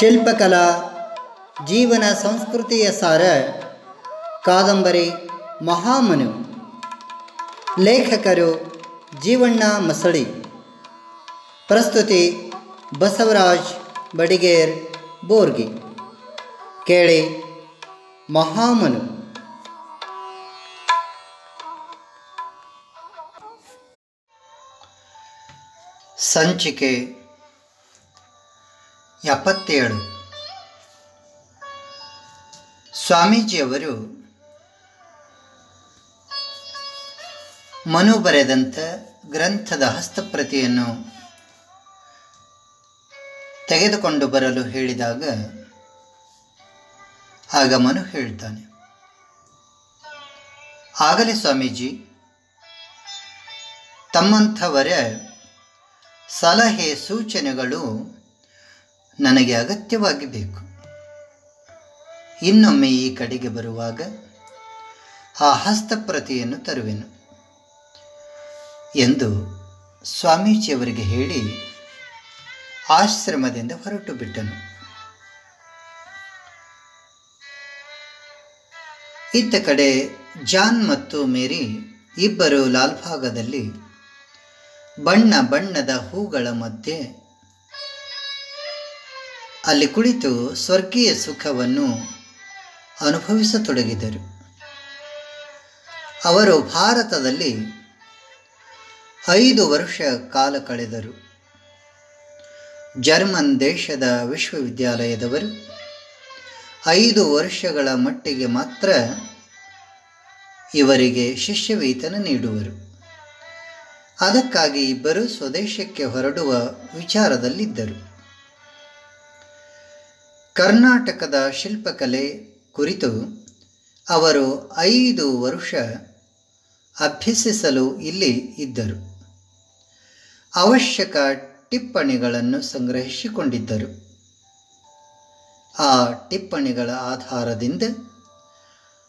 ಶಿಲ್ಪಕಲಾ, ಜೀವನ ಸಂಸ್ಕೃತಿಯ ಸಾರ, ಕಾದಂಬರಿ, ಮಹಾಮನು, ಲೇಖಕರು, ಜೀವಣ್ಣ ಮಸಳಿ, ಪ್ರಸ್ತುತಿ ಬಸವರಾಜ್ ಬಡಿಗೇರ್, ಬೋರ್ಗಿ, ಕೇಳಿ ಮಹಾಮನು. ಸಂಚಿಕೆ ಎಪ್ಪತ್ತೇಳು. ಸ್ವಾಮೀಜಿಯವರು ಮನು ಬರೆದಂಥ ಗ್ರಂಥದ ಹಸ್ತಪ್ರತಿಯನ್ನು ತೆಗೆದುಕೊಂಡು ಬರಲು ಹೇಳಿದಾಗ ಆಗ ಮನು ಹೇಳ್ತಾನೆ ಆಗಲೇ ಸ್ವಾಮೀಜಿ, ತಮ್ಮಂಥವರ ಸಲಹೆ ಸೂಚನೆಗಳು ನನಗೆ ಅಗತ್ಯವಾಗಿ ಬೇಕು. ಇನ್ನೊಮ್ಮೆ ಈ ಕಡೆಗೆ ಬರುವಾಗ ಆ ಹಸ್ತಪ್ರತಿಯನ್ನು ತರುವೆನು. ಎಂದು ಸ್ವಾಮೀಜಿಯವರಿಗೆ ಹೇಳಿ ಆಶ್ರಮದಿಂದ ಹೊರಟು ಬಿಟ್ಟನು. ಇತ್ತ ಕಡೆ ಜಾನ್ ಮತ್ತು ಮೇರಿ ಇಬ್ಬರು ಲಾಲ್ಭಾಗದಲ್ಲಿ ಬಣ್ಣ ಬಣ್ಣದ ಹೂಗಳ ಮಧ್ಯೆ ಅಲ್ಲಿ ಕುಳಿತು ಸ್ವರ್ಗೀಯ ಸುಖವನ್ನು ಅನುಭವಿಸತೊಡಗಿದರು. ಅವರು ಭಾರತದಲ್ಲಿ ಐದು ವರ್ಷ ಕಾಲ ಕಳೆದರು. ಜರ್ಮನ್ ದೇಶದ ವಿಶ್ವವಿದ್ಯಾಲಯದವರು ಐದು ವರ್ಷಗಳ ಮಟ್ಟಿಗೆ ಮಾತ್ರ ಇವರಿಗೆ ಶಿಷ್ಯವೇತನ ನೀಡುವರು. ಅದಕ್ಕಾಗಿ ಇಬ್ಬರು ಸ್ವದೇಶಕ್ಕೆ ಹೊರಡುವ ವಿಚಾರದಲ್ಲಿದ್ದರು. ಕರ್ನಾಟಕದ ಶಿಲ್ಪಕಲೆ ಕುರಿತು ಅವರು ಐದು ವರ್ಷ ಅಭ್ಯಸಿಸಲು ಇಲ್ಲಿ ಇದ್ದರು. ಅವಶ್ಯಕ ಟಿಪ್ಪಣಿಗಳನ್ನು ಸಂಗ್ರಹಿಸಿಕೊಂಡಿದ್ದರು. ಆ ಟಿಪ್ಪಣಿಗಳ ಆಧಾರದಿಂದ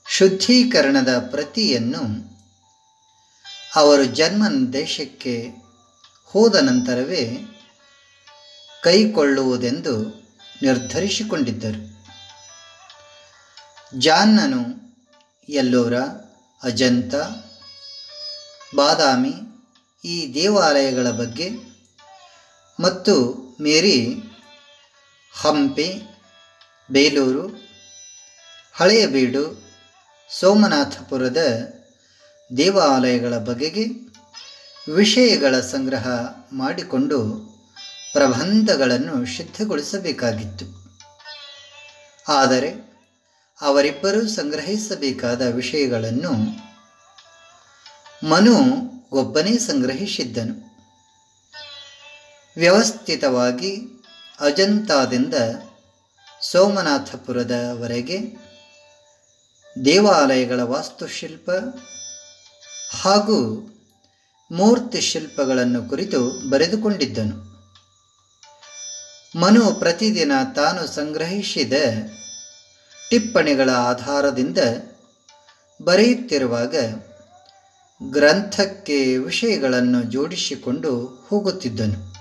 ಶುದ್ಧೀಕರಣದ ಪ್ರತಿಯನ್ನು ಅವರು ಜರ್ಮನ್ ದೇಶಕ್ಕೆ ಹೋದ ನಂತರವೇ ಕೈಕೊಳ್ಳುವುದೆಂದು ನಿರ್ಧರಿಸಿಕೊಂಡಿದ್ದರು. ಜಾನ್ನನು, ಎಲ್ಲೋರ, ಅಜಂತ, ಬಾದಾಮಿ ಈ ದೇವಾಲಯಗಳ ಬಗ್ಗೆ ಮತ್ತು ಮೇರಿ, ಹಂಪೆ, ಬೇಲೂರು ಹಳೆಯಬೀಡು ಸೋಮನಾಥಪುರದ ದೇವಾಲಯಗಳ ಬಗೆಗೆ ವಿಷಯಗಳ ಸಂಗ್ರಹ ಮಾಡಿಕೊಂಡು ಪ್ರಬಂಧಗಳನ್ನು ಸಿದ್ಧಗೊಳಿಸಬೇಕಾಗಿತ್ತು. ಆದರೆ ಅವರಿಬ್ಬರೂ ಸಂಗ್ರಹಿಸಬೇಕಾದ ವಿಷಯಗಳನ್ನು ಮನು ಒಬ್ಬನೇ ಸಂಗ್ರಹಿಸಿದ್ದನು. ವ್ಯವಸ್ಥಿತವಾಗಿ ಅಜಂತಾದಿಂದ ಸೋಮನಾಥಪುರದವರೆಗೆ ದೇವಾಲಯಗಳ ವಾಸ್ತುಶಿಲ್ಪ ಹಾಗೂ ಮೂರ್ತಿ ಶಿಲ್ಪಗಳನ್ನು ಕುರಿತು ಬರೆದುಕೊಂಡಿದ್ದನು. ಮನು ಪ್ರತಿದಿನ ತಾನು ಸಂಗ್ರಹಿಸಿದ ಟಿಪ್ಪಣಿಗಳ ಆಧಾರದಿಂದ ಬರೆಯುತ್ತಿರುವಾಗ ಗ್ರಂಥಕ್ಕೆ ವಿಷಯಗಳನ್ನು ಜೋಡಿಸಿಕೊಂಡು ಹೋಗುತ್ತಿದ್ದನು.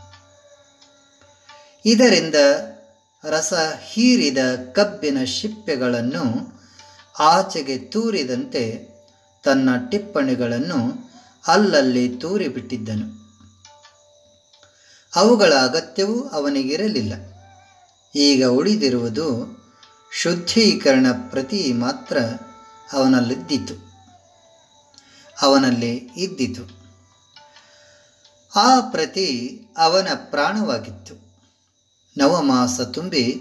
ಇದರಿಂದ ರಸ ಹೀರಿದ ಕಬ್ಬಿನ ಶಿಪ್ಪೆಗಳನ್ನು ಆಚೆಗೆ ತೂರಿದಂತೆ ತನ್ನ ಟಿಪ್ಪಣಿಗಳನ್ನು ಅಲ್ಲಲ್ಲಿ ತೂರಿಬಿಟ್ಟಿದ್ದನು. ಅವುಗಳ ಅಗತ್ಯವೂ ಅವನಿಗಿರಲಿಲ್ಲ. ಈಗ ಉಳಿದಿರುವುದು ಶುದ್ಧೀಕರಣ ಪ್ರತಿ ಮಾತ್ರ ಅವನಲ್ಲಿದ್ದಿತು. ಅವನಲ್ಲಿ ಇದ್ದಿತು. ಆ ಪ್ರತಿ ಅವನ ಪ್ರಾಣವಾಗಿತ್ತು. ನವಮಾಸ ತುಂಬಿ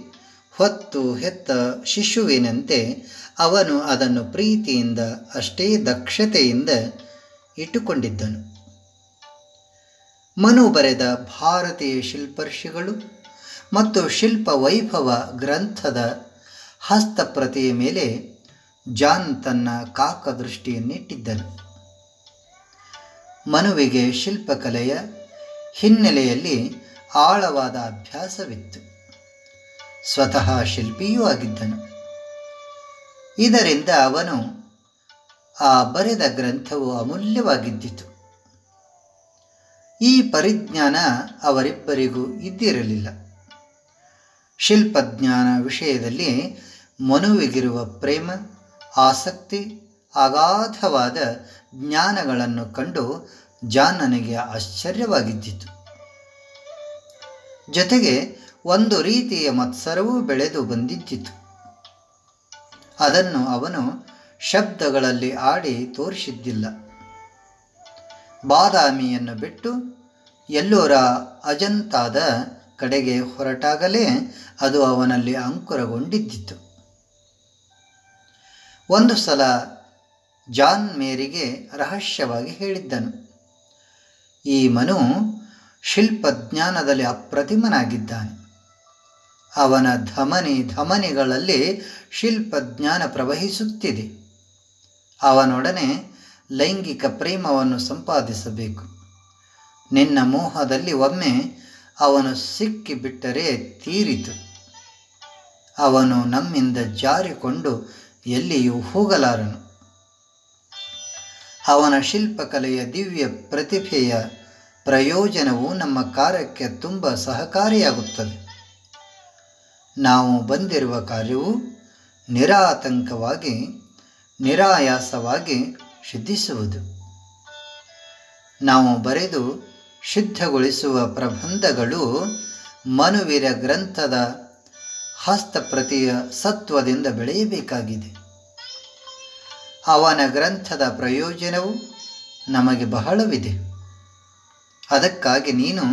ಹೊತ್ತು ಹೆತ್ತ ಶಿಶುವಿನಂತೆ ಅವನು ಅದನ್ನು ಪ್ರೀತಿಯಿಂದ ಅಷ್ಟೇ ದಕ್ಷತೆಯಿಂದ ಇಟ್ಟುಕೊಂಡಿದ್ದನು. ಮನು ಬರೆದ ಭಾರತೀಯ ಶಿಲ್ಪರ್ಷಿಗಳು ಮತ್ತು ಶಿಲ್ಪ ವೈಭವ ಗ್ರಂಥದ ಹಸ್ತಪ್ರತಿಯ ಮೇಲೆ ಜಾನ್ ತನ್ನ ಕಾಕದೃಷ್ಟಿಯನ್ನಿಟ್ಟಿದ್ದನು. ಮನುವಿಗೆ ಶಿಲ್ಪಕಲೆಯ ಹಿನ್ನೆಲೆಯಲ್ಲಿ ಆಳವಾದ ಅಭ್ಯಾಸವಿತ್ತು. ಸ್ವತಃ ಶಿಲ್ಪಿಯೂ ಆಗಿದ್ದನು. ಇದರಿಂದ ಅವನು ಆ ಬರೆದ ಗ್ರಂಥವು ಅಮೂಲ್ಯವಾಗಿದ್ದಿತು. ಈ ಪರಿಜ್ಞಾನ ಅವರಿಬ್ಬರಿಗೂ ಇದ್ದಿರಲಿಲ್ಲ. ಶಿಲ್ಪಜ್ಞಾನ ವಿಷಯದಲ್ಲಿ ಮನುವಿಗಿರುವ ಪ್ರೇಮ, ಆಸಕ್ತಿ, ಅಗಾಧವಾದ ಜ್ಞಾನಗಳನ್ನು ಕಂಡು ಜಾನನಿಗೆ ಆಶ್ಚರ್ಯವಾಗಿದ್ದಿತು. ಜೊತೆಗೆ ಒಂದು ರೀತಿಯ ಮತ್ಸರವೂ ಬೆಳೆದು ಬಂದಿದ್ದಿತು. ಅದನ್ನು ಅವನು ಶಬ್ದಗಳಲ್ಲಿ ಆಡಿ ತೋರಿಸಿದ್ದಿಲ್ಲ. ಬಾದಾಮಿಯನ್ನು ಬಿಟ್ಟು ಎಲ್ಲೋರ ಅಜಂತಾದ ಕಡೆಗೆ ಹೊರಟಾಗಲೇ ಅದು ಅವನಲ್ಲಿ ಅಂಕುರಗೊಂಡಿದ್ದಿತು. ಒಂದು ಸಲ ಜಾನ್ ಮೇರಿಗೆ ರಹಸ್ಯವಾಗಿ ಹೇಳಿದ್ದನು, ಈ ಮನು ಶಿಲ್ಪಜ್ಞಾನದಲ್ಲಿ ಅಪ್ರತಿಮನಾಗಿದ್ದಾನೆ. ಅವನ ಧಮನಿ ಧಮನಿಗಳಲ್ಲಿ ಶಿಲ್ಪಜ್ಞಾನ ಪ್ರವಹಿಸುತ್ತಿದೆ. ಅವನೊಡನೆ ಲೈಂಗಿಕ ಪ್ರೇಮವನ್ನು ಸಂಪಾದಿಸಬೇಕು. ನಿನ್ನ ಮೋಹದಲ್ಲಿ ಒಮ್ಮೆ ಅವನು ಸಿಕ್ಕಿಬಿಟ್ಟರೆ ತೀರಿತು. ಅವನು ನಮ್ಮಿಂದ ಜಾರಿಕೊಂಡು ಎಲ್ಲಿಯೂ ಹೋಗಲಾರನು. ಅವನ ಶಿಲ್ಪಕಲೆಯ ದಿವ್ಯ ಪ್ರತಿಭೆಯ ಪ್ರಯೋಜನವು ನಮ್ಮ ಕಾರ್ಯಕ್ಕೆ ತುಂಬ ಸಹಕಾರಿಯಾಗುತ್ತದೆ. ನಾವು ಬಂದಿರುವ ಕಾರ್ಯವು ನಿರಾತಂಕವಾಗಿ, ನಿರಾಯಾಸವಾಗಿ ಸಿದ್ಧಿಸುವುದು ನಾವು ಬರೆದು ಶುದ್ಧಗೊಳಿಸುವ ಪ್ರಬಂಧಗಳು ಮನುವಿರ ಗ್ರಂಥದ ಹಸ್ತಪ್ರತಿಯ ಸತ್ವದಿಂದ ಬೆಳೆಯಬೇಕಾಗಿದೆ. ಅವನ ಗ್ರಂಥದ ಪ್ರಯೋಜನವು ನಮಗೆ ಬಹಳವಿದೆ. ಅದಕ್ಕಾಗಿ ನೀನು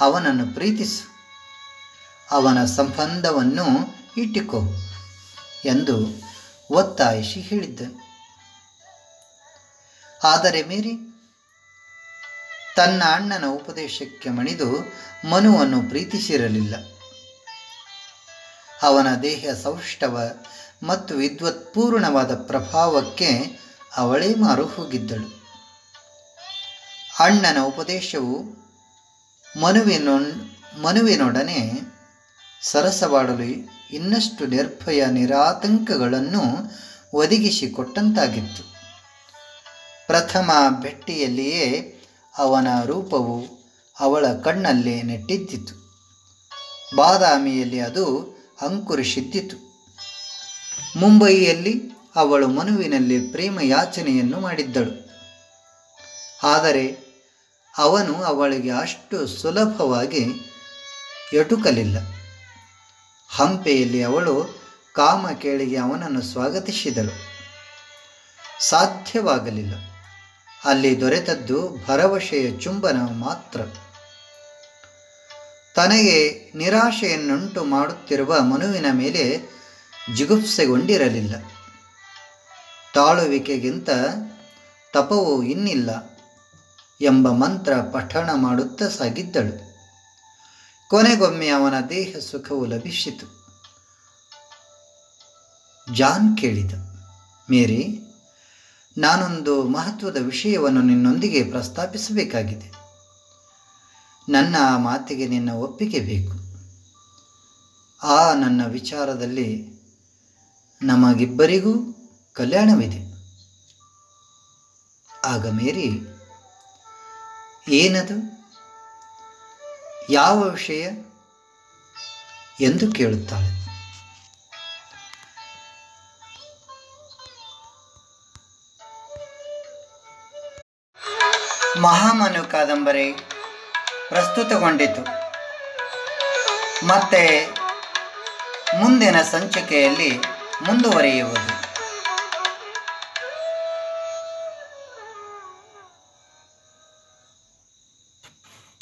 ಅವನನ್ನು ಪ್ರೀತಿಸು. ಅವನ ಸಂಬಂಧವನ್ನು ಇಟ್ಟುಕೋ ಎಂದು ಒತ್ತಾಯಿಸಿ ಹೇಳಿದ್ದನು. ಆದರೆ ಮೇರಿ, ತನ್ನ ಅಣ್ಣನ ಉಪದೇಶಕ್ಕೆ ಮಣಿದು ಮನುವನ್ನು ಪ್ರೀತಿಸಿರಲಿಲ್ಲ. ಅವನ ದೇಹ ಸೌಷ್ಠವ ಮತ್ತು ವಿದ್ವತ್ಪೂರ್ಣವಾದ ಪ್ರಭಾವಕ್ಕೆ ಅವಳೇ ಮಾರು ಹೋಗಿದ್ದಳು. ಅಣ್ಣನ ಉಪದೇಶವು ಮನುವಿನೊ, ಮನುವಿನೊಡನೆ ಸರಸವಾಡಲು ಇನ್ನಷ್ಟು ನಿರ್ಭಯ ನಿರಾತಂಕಗಳನ್ನು ಒದಗಿಸಿಕೊಟ್ಟಂತಾಗಿತ್ತು. ಪ್ರಥಮ ಭೆಟ್ಟಿಯಲ್ಲಿಯೇ ಅವನ ರೂಪವು ಅವಳ ಕಣ್ಣಲ್ಲೇ ನೆಟ್ಟಿದ್ದಿತು. ಬಾದಾಮಿಯಲ್ಲಿ ಅದು ಅಂಕುರಿಸಿದ್ದಿತು. ಮುಂಬಯಿಯಲ್ಲಿ ಅವಳು ಮನುವಿನಲ್ಲಿ ಪ್ರೇಮ ಯಾಚನೆಯನ್ನು ಮಾಡಿದ್ದಳು. ಆದರೆ ಅವನು ಅವಳಿಗೆ ಅಷ್ಟು ಸುಲಭವಾಗಿ ಎಟುಕಲಿಲ್ಲ. ಹಂಪೆಯಲ್ಲಿ ಅವಳು ಕಾಮ ಕೇಳಿಗೆ ಅವನನ್ನು ಸ್ವಾಗತಿಸಿದಳು. ಸಾಧ್ಯವಾಗಲಿಲ್ಲ. ಅಲ್ಲಿ ದೊರೆತದ್ದು ಭರವಸೆಯ ಚುಂಬನ ಮಾತ್ರ. ತನಗೆ ನಿರಾಶೆಯನ್ನುಂಟು ಮಾಡುತ್ತಿರುವ ಮನುವಿನ ಮೇಲೆ ಜಿಗುಪ್ಸೆಗೊಂಡಿರಲಿಲ್ಲ. ತಾಳುವಿಕೆಗಿಂತ ತಪವು ಇನ್ನಿಲ್ಲ ಎಂಬ ಮಂತ್ರ ಪಠಣ ಮಾಡುತ್ತಾ ಸಾಗಿದ್ದಳು. ಕೊನೆಗೊಮ್ಮೆ ಅವನ ದೇಹ ಸುಖವು ಲಭಿಸಿತು. ಜಾನ್ ಕೇಳಿದ, ಮೇರಿ ನಾನೊಂದು ಮಹತ್ವದ ವಿಷಯವನ್ನು ನಿನ್ನೊಂದಿಗೆ ಪ್ರಸ್ತಾಪಿಸಬೇಕಾಗಿದೆ. ನನ್ನ ಮಾತಿಗೆ ನಿನ್ನ ಒಪ್ಪಿಗೆ ಬೇಕು. ಆ ನನ್ನ ವಿಚಾರದಲ್ಲಿ ನಮಗಿಬ್ಬರಿಗೂ ಕಲ್ಯಾಣವಿದೆ. ಆಗ ಮೇರಿ, ಏನದು? ಯಾವ ವಿಷಯ? ಎಂದು ಕೇಳುತ್ತಾಳೆ. ಮಹಾಮನು ಕಾದಂಬರಿ ಪ್ರಸ್ತುತಗೊಂಡಿತು. ಮತ್ತೆ ಮುಂದಿನ ಸಂಚಿಕೆಯಲ್ಲಿ ಮುಂದುವರಿಯುವುದು.